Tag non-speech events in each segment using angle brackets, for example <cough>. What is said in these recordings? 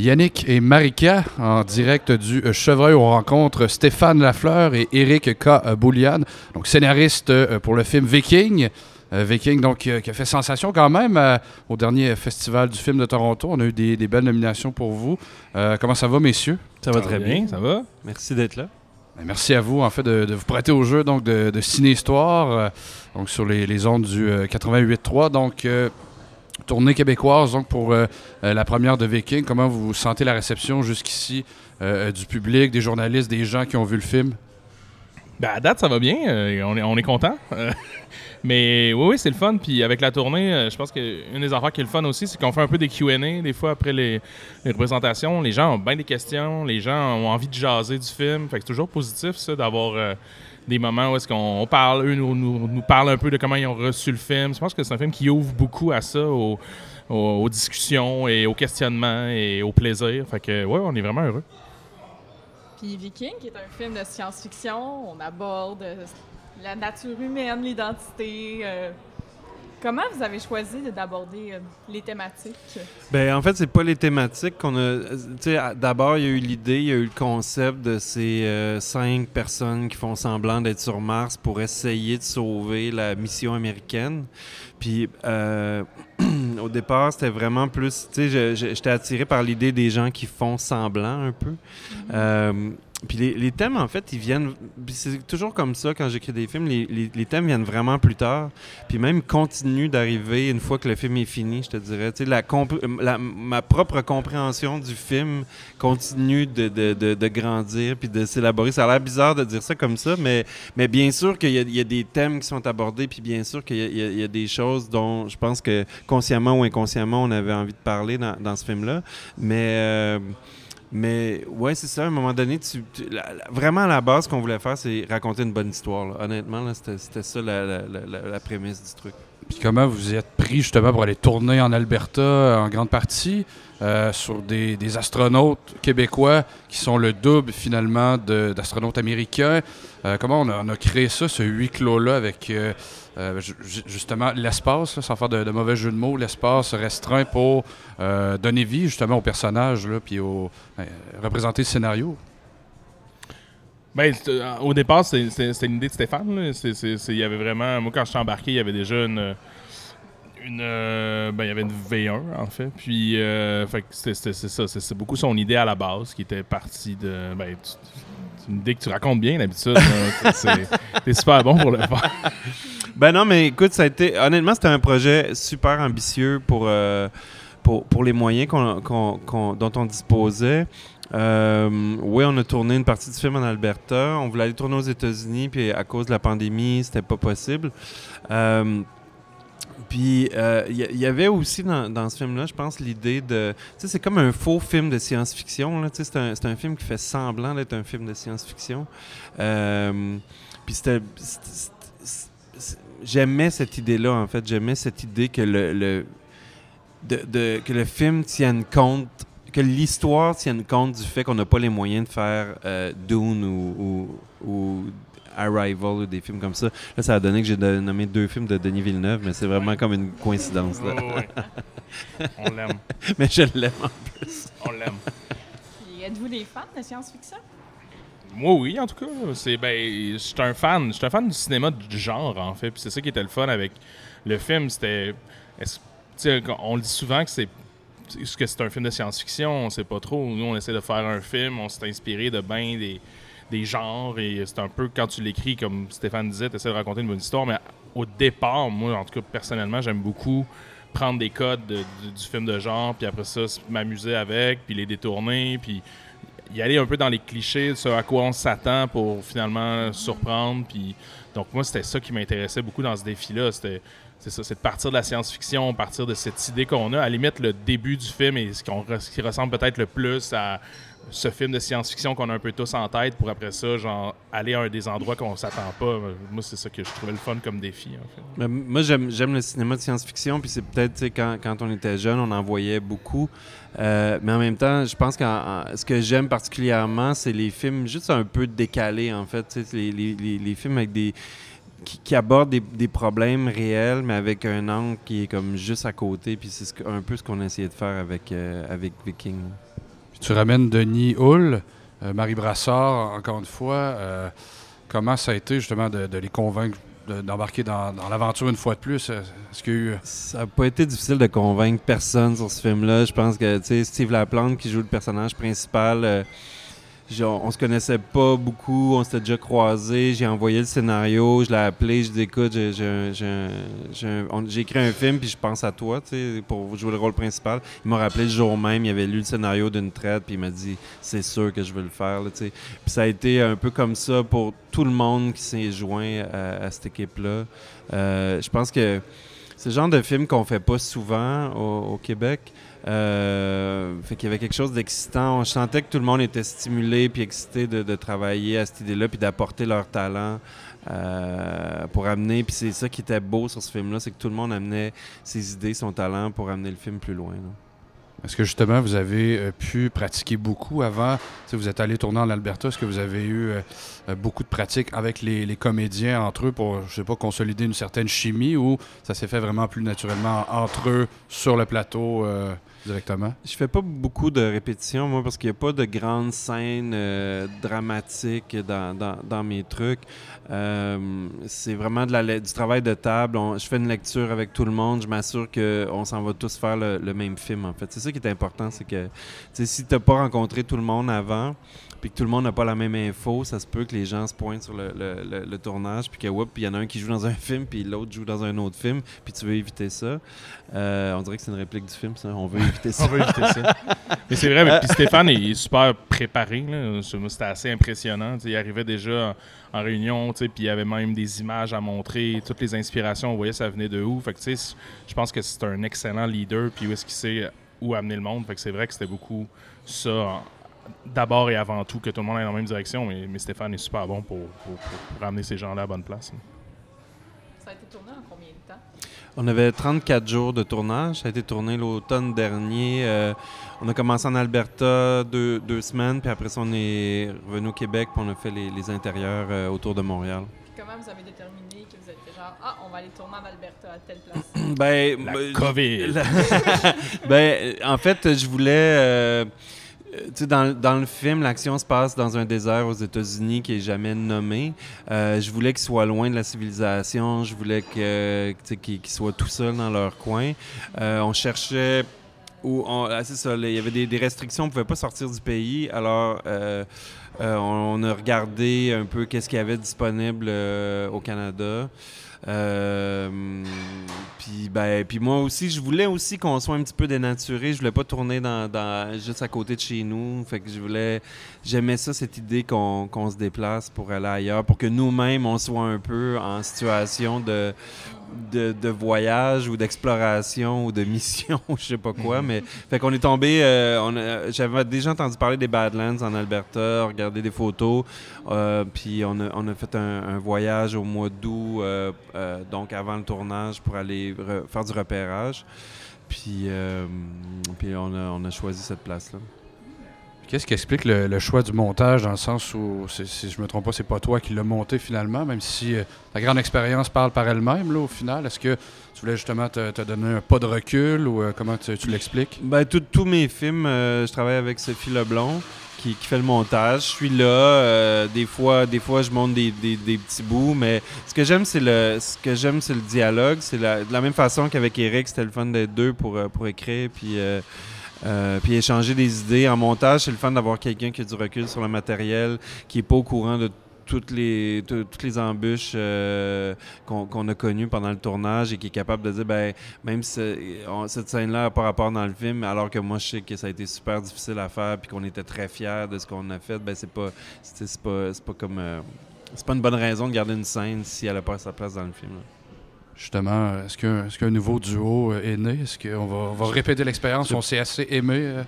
Yannick et Marika en direct du Chevreuil. On rencontre Stéphane Lafleur et Eric K. Boulian, donc scénariste pour le film Viking. Viking, donc, qui a fait sensation quand même au dernier festival du film de Toronto. On a eu des, belles nominations pour vous. comment ça va, messieurs? Ça va très bien, ça va. Merci d'être là. Ben, merci à vous, en fait, de, vous prêter au jeu donc de, de Ciné-Histoire, donc sur les, les ondes du 88.3. Donc, tournée québécoise donc pour euh, euh, la première de Viking. Comment vous sentez la réception jusqu'ici euh, du public, des journalistes, des gens qui ont vu le film? Ben, à date, ça va bien. on est, on est content. <laughs> mais oui, oui, c'est le fun. Puis avec la tournée, je pense qu'une des affaires qui est le fun aussi, c'est qu'on fait un peu des QA des fois après les, représentations. Les gens ont bien des questions. Les gens ont envie de jaser du film. Fait que c'est toujours positif, ça, d'avoir des moments où est-ce qu'on parle, eux nous, parlent un peu de comment ils ont reçu le film. Je pense que c'est un film qui ouvre beaucoup à ça, aux, discussions et aux questionnements et au plaisir. Fait que, ouais, on est vraiment heureux. Puis Viking, qui est un film de science-fiction, on aborde la nature humaine, l'identité, euh, Comment vous avez choisi d'aborder euh, les thématiques? Ben en fait, c'est pas les thématiques qu'on a. D'abord, il y a eu l'idée, il y a eu le concept de ces euh, cinq personnes qui font semblant d'être sur Mars pour essayer de sauver la mission américaine. Puis euh, <clears throat> au départ, c'était vraiment plus. Tu sais, j'étais attiré par l'idée des gens qui font semblant un peu. Mm-hmm. Puis les, thèmes, en fait, ils viennent. C'est toujours comme ça quand j'écris des films. Les, les, thèmes viennent vraiment plus tard. Puis même continuent d'arriver une fois que le film est fini, je te dirais. Tu sais, la, ma propre compréhension du film continue de, de, de, grandir puis de s'élaborer. Ça a l'air bizarre de dire ça comme ça, mais, mais bien sûr qu'il y, a des thèmes qui sont abordés. Puis bien sûr qu'il y, y, a des choses dont je pense que consciemment ou inconsciemment, on avait envie de parler dans, dans ce film-là. Mais. Euh, mais ouais, c'est ça. À un moment donné, tu, vraiment à la base, ce qu'on voulait faire, c'est raconter une bonne histoire. Honnêtement, c'était ça la, prémisse du truc. Puis comment vous êtes pris justement pour aller tourner en Alberta en grande partie euh, sur des, astronautes québécois qui sont le double finalement d'astronautes américains. Euh, comment on a, créé ça, ce huis clos-là avec euh, justement, l'espace, sans faire de, mauvais jeu de mots, l'espace restreint pour donner vie justement au personnage, là, puis au, ben, représenter le scénario? Ben, euh, au départ, c'était une idée de Stéphane. Il y avait vraiment. Moi, quand je suis embarqué, il y avait déjà une. une ben, il y avait une V1, en fait. Puis, c'est ça. C'est beaucoup son idée à la base qui était partie de. Ben, c'est une idée que tu racontes bien d'habitude. <laughs> c'est super bon pour le faire. Ben non, mais écoute, ça a été. Honnêtement, c'était un projet super ambitieux pour, euh, pour, pour, les moyens dont on disposait. Euh, oui, on a tourné une partie du film en Alberta. On voulait aller tourner aux États-Unis, puis à cause de la pandémie, c'était pas possible. Euh, puis il y, avait aussi dans, ce film-là, je pense, l'idée de. Tu sais, c'est comme un faux film de science-fiction. C'est un, un, film qui fait semblant d'être un film de science-fiction. puis c'était j'aimais cette idée-là, en fait. J'aimais cette idée que le, de, que le film tienne compte, que l'histoire tienne compte du fait qu'on n'a pas les moyens de faire euh, Dune ou, ou, Arrival ou des films comme ça. Là, ça a donné que j'ai nommé deux films de Denis Villeneuve, mais c'est vraiment comme une coïncidence. Là. <laughs> On l'aime. mais je l'aime en plus. On l'aime. Êtes-vous des fans de science-fiction? Moi, oui, en tout cas. C'est, ben, je suis un fan. Je un fan du cinéma du genre, en fait. Puis c'est ça qui était le fun avec le film. C'était. On le dit souvent que c'est. Ce que c'est un film de science-fiction? On sait pas trop. Nous, on essaie de faire un film. On s'est inspiré de bien des, des genres. Et c'est un peu, quand tu l'écris, comme Stéphane disait, tu essaies de raconter une bonne histoire. Mais au départ, moi, en tout cas, personnellement, j'aime beaucoup prendre des codes du film de genre, puis après ça, m'amuser avec, puis les détourner, puis y aller un peu dans les clichés, ce à quoi on s'attend pour finalement surprendre. Puis, donc, moi, c'était ça qui m'intéressait beaucoup dans ce défi-là. C'est ça, c'est de partir de la science-fiction, partir de cette idée qu'on a. À la limite, le début du film et ce qui ressemble peut-être le plus à ce film de science-fiction qu'on a un peu tous en tête pour après ça, genre, aller à un des endroits qu'on s'attend pas. Moi, c'est ça que je trouvais le fun comme défi, en fait. Moi, j'aime le cinéma de science-fiction, puis c'est peut-être, quand, quand on était jeune, on en voyait beaucoup. Euh, mais en même temps, je pense que ce que j'aime particulièrement, c'est les films juste un peu décalés, en fait. Les, films avec des... Qui, abordent des, des, problèmes réels, mais avec un angle qui est comme juste à côté. Puis c'est un peu ce qu'on a essayé de faire avec, euh, avec Viking. Tu ramènes Denis Hull, euh, Marie Brassard, encore une fois. Euh, comment ça a été justement de, les convaincre de- d'embarquer dans, l'aventure une fois de plus? Euh, Est-ce qu'il y a eu... Ça n'a pas été difficile de convaincre personne sur ce film-là. Je pense que Steve Laplante, qui joue le personnage principal, genre, on se connaissait pas beaucoup, on s'était déjà croisés. J'ai envoyé le scénario, je l'ai appelé, je dis écoute, j'ai- écrit un film, puis je pense à toi tu sais, pour jouer le rôle principal. Il m'a rappelé le jour même, il avait lu le scénario d'une traite, puis il m'a dit c'est sûr que je veux le faire. tu sais. Puis ça a été un peu comme ça pour tout le monde qui s'est joint à, cette équipe-là. Euh, je pense que c'est le genre de film qu'on fait pas souvent au Québec. Euh, fait qu'il y avait quelque chose d'excitant. Je sentais que tout le monde était stimulé puis excité de, travailler à cette idée-là puis d'apporter leur talent euh, pour amener. Puis c'est ça qui était beau sur ce film-là, c'est que tout le monde amenait ses idées, son talent pour amener le film plus loin. Est-ce que justement vous avez euh, pu pratiquer beaucoup avant? Vous êtes allé tourner en Alberta. Est-ce que vous avez eu euh, euh, beaucoup de pratique avec les, comédiens entre eux pour, je sais pas, consolider une certaine chimie ou ça s'est fait vraiment plus naturellement entre eux sur le plateau directement? Je fais pas beaucoup de répétitions, moi, parce qu'il n'y a pas de grandes scènes dramatiques dans, mes trucs. C'est vraiment de la, du travail de table. Je fais une lecture avec tout le monde. Je m'assure qu'on s'en va tous faire le, le même film, en fait. C'est ça qui est important, c'est que si tu n'as pas rencontré tout le monde avant, puis que tout le monde n'a pas la même info, ça se peut que les gens se pointent sur le, tournage, puis que, il y en a un qui joue dans un <laughs> film, puis l'autre joue dans un autre film, puis tu veux éviter ça. Euh, on dirait que c'est une réplique du film, ça. On veut éviter ça. <laughs> On va éviter ça. Mais c'est vrai, mais puis Stéphane est super préparé. C'était assez impressionnant. Il arrivait déjà en, réunion, puis il y avait même des images à montrer, toutes les inspirations, on voyait ça venait de où. Fait je pense que c'est un excellent leader, puis où est-ce qu'il sait où amener le monde. Fait que c'est vrai que c'était beaucoup ça, d'abord et avant tout, que tout le monde aille dans la même direction, mais, mais Stéphane est super bon pour, pour, pour- pour ramener ces gens-là à la bonne place. Ça a été tourné en combien de temps? On avait 34 jours de tournage. Ça a été tourné l'automne dernier. Euh, on a commencé en Alberta deux, deux semaines, puis après ça, on est revenu au Québec, puis on a fait les, les intérieurs euh, autour de Montréal. Puis comment vous avez déterminé que vous êtes fait genre, ah, on va aller tourner en Alberta à telle place? <clears throat> Ben, La ben, COVID. <laughs> la- ben, en fait, je voulais. euh, tu sais, dans, dans le film, l'action se passe dans un désert aux États-Unis qui est jamais nommé. Euh, je voulais qu'ils soient loin de la civilisation. Je voulais que, tu sais, qu'ils qu'ils soient tout seuls dans leur coin. Euh, on cherchait où on, ah, c'est ça, il y avait des, des restrictions, on ne pouvait pas sortir du pays. Alors, euh, euh, on, on a regardé un peu qu'est-ce qu'il y avait disponible euh, au Canada. Euh, puis ben moi aussi je voulais aussi qu'on soit un petit peu dénaturé. Je voulais pas tourner dans, juste à côté de chez nous. Fait que je voulais j'aimais ça cette idée qu'on se déplace pour aller ailleurs pour que nous-mêmes on soit un peu en situation de de, voyage ou d'exploration ou de mission <laughs> je sais pas quoi. Mais fait qu'on est tombé euh, j'avais déjà entendu parler des Badlands en Alberta regardé des photos. Euh, puis on a, on a fait un, voyage au mois d'août, euh, donc avant le tournage, pour aller re- faire du repérage. Puis, euh, puis on, a, on a choisi cette place-là. Qu'est-ce qui explique le, le choix du montage dans le sens où, si je me trompe pas, c'est pas toi qui l'as monté finalement, même si euh, ta grande expérience parle par elle-même là, au final? Est-ce que tu voulais justement te, te donner un pas de recul ou euh, comment tu, tu l'expliques? Ben, tous mes films, je travaille avec Sophie Leblond qui, fait le montage. Je suis là. euh, des fois, des fois, je monte des, des- petits bouts, mais ce que j'aime, c'est le, ce que j'aime, c'est le dialogue. C'est la- de la même façon qu'avec Eric, c'était le fun d'être deux pour, euh, pour écrire, puis. euh, puis échanger des idées. En montage, c'est le fun d'avoir quelqu'un qui a du recul sur le matériel, qui est pas au courant de toutes les, tout- toutes les embûches euh, qu'on a connues pendant le tournage et qui est capable de dire, ben, même si cette scène-là n'a pas rapport dans le film, alors que moi, je sais que ça a été super difficile à faire puis qu'on était très fiers de ce qu'on a fait, ben, c'est pas, pas, comme... euh, c'est pas une bonne raison de garder une scène si elle n'a pas sa place dans le film. Justement, est-ce qu'un est-ce qu'un nouveau duo euh, est né? Est-ce qu'on va, on va répéter l'expérience? On s'est assez aimé. euh,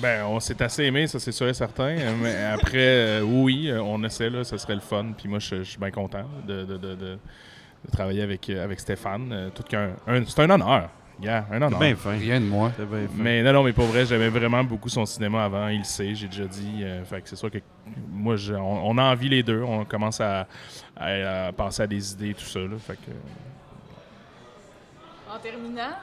Ben, on s'est assez aimé, ça c'est sûr et certain. Euh, Mais après, euh, oui, on essaie, là, ce serait le fun. Puis moi, je je suis bien content de, de- de- de- de travailler avec, avec Stéphane. Tout qu'un- c'est un honneur. Yeah, un honneur. bien fin. rien de moins. C'est bien fin. Mais non, non, mais pour vrai, j'aimais vraiment beaucoup son cinéma avant. Il le sait, j'ai déjà dit. Euh, fait que c'est sûr que moi, je- on, on a envie les deux. On commence à, à- à penser à des idées, tout ça. Là, fait que, En terminant,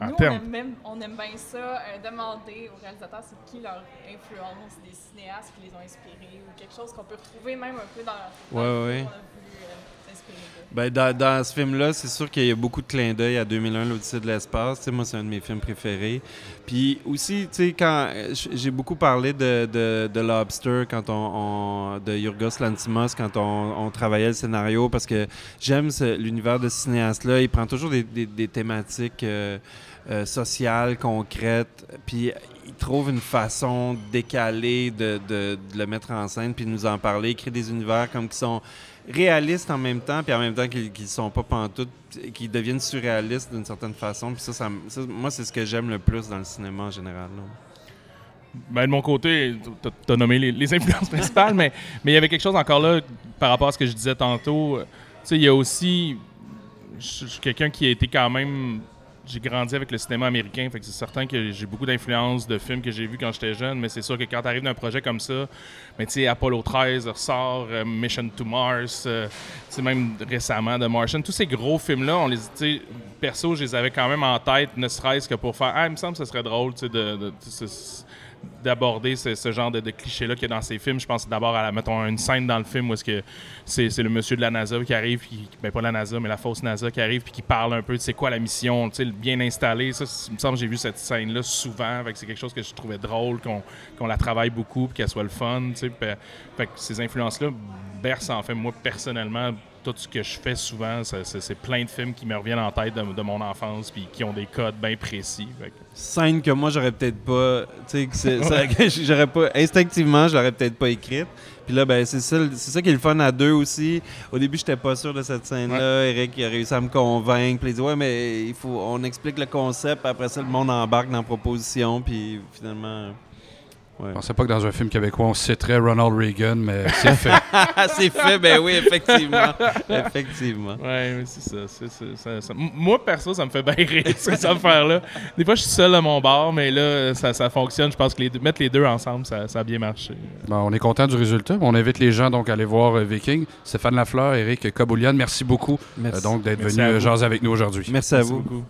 En Nous, on aime, même- on aime bien ça, euh, demander aux réalisateurs c'est qui leur influence, des cinéastes qui les ont inspirés ou quelque chose qu'on peut retrouver même un peu dans, dans Ouais, le ouais. film qu'on a voulu euh, s'inspirer de. Ben, dans, dans ce film-là, c'est sûr qu'il y a beaucoup de clins d'œil à 2001, l'Odyssée de l'espace. Moi, c'est un de mes films préférés. Puis aussi, tu sais, quand j'ai beaucoup parlé de, de, Lobster, quand on, de Yorgos Lantimos, quand on, travaillait le scénario, parce que j'aime l'univers de cinéaste-là. Il prend toujours des, des- des thématiques euh, euh, sociales, concrètes, puis il trouve une façon décalée de, le mettre en scène, puis de nous en parler. Il crée des univers comme qui sont réalistes en même temps, puis en même temps qu'ils ne sont pas pantoute, qu'ils deviennent surréalistes d'une certaine façon. Puis ça, ça moi, c'est ce que j'aime le plus dans le cinéma en général. Ben, de mon côté, tu as nommé les, les influences principales, mais mais il y avait quelque chose encore là par rapport à ce que je disais tantôt. Tu sais, il y a aussi. Je suis quelqu'un qui a été quand même. J'ai grandi avec le cinéma américain, fait que c'est certain que j'ai beaucoup d'influences de films que j'ai vus quand j'étais jeune, mais c'est sûr que quand tu arrives d'un projet comme ça, mais tu sais, Apollo 13 ressort, euh, Mission to Mars, euh, même récemment The Martian, tous ces gros films-là, on les, tu perso, je les avais quand même en tête, ne serait-ce que pour faire, ah, il me semble que ce serait drôle, tu sais, de, d'aborder ce, genre de, de cliché-là qu'il y a dans ces films. Je pense d'abord à, mettons, une scène dans le film où est-ce que c'est, le monsieur de la NASA qui arrive, puis, ben pas la NASA, mais la fausse NASA qui arrive, puis qui parle un peu de c'est quoi la mission, tu sais, bien installé. Ça, il me semble que j'ai vu cette scène-là souvent, c'est quelque chose que je trouvais drôle, qu'on, la travaille beaucoup, puis qu'elle soit le fun. Fait, fait que ces influences-là bercent, en fait, moi, personnellement, tout ce que je fais souvent, c'est, plein de films qui me reviennent en tête de, de mon enfance, puis qui ont des codes bien précis. Fait Scène que moi, j'aurais peut-être pas. Tu sais, j'aurais pas. Instinctivement, je l'aurais peut-être pas écrite. Puis là, ben, c'est ça, c'est ça qui est le fun à deux aussi. Au début, j'étais pas sûr de cette scène-là. Eric il a réussi à me convaincre. Puis il dit Ouais, mais il faut, on explique le concept. Après ça, le monde embarque dans la proposition. Puis finalement. Ouais. Je pensais pas que dans un film québécois, on citerait Ronald Reagan, mais c'est fait. <laughs> C'est fait, ben oui, effectivement. <laughs> effectivement. Ouais, oui, c'est ça. c'est- c'est- ça- ça- M- Moi, perso, ça me fait bien rire, <laughs> ces affaires-là. Des fois, je suis seul à mon bar, mais là, ça, ça fonctionne. Je pense que les deux- mettre les deux ensemble, ça, ça a bien marché. Bon, on est content du résultat. On invite les gens donc à aller voir euh, Viking. Stéphane Lafleur, Eric Kaboulian, merci beaucoup euh, donc d'être Merci venu à euh, jaser avec nous aujourd'hui. Merci à Merci vous. beaucoup.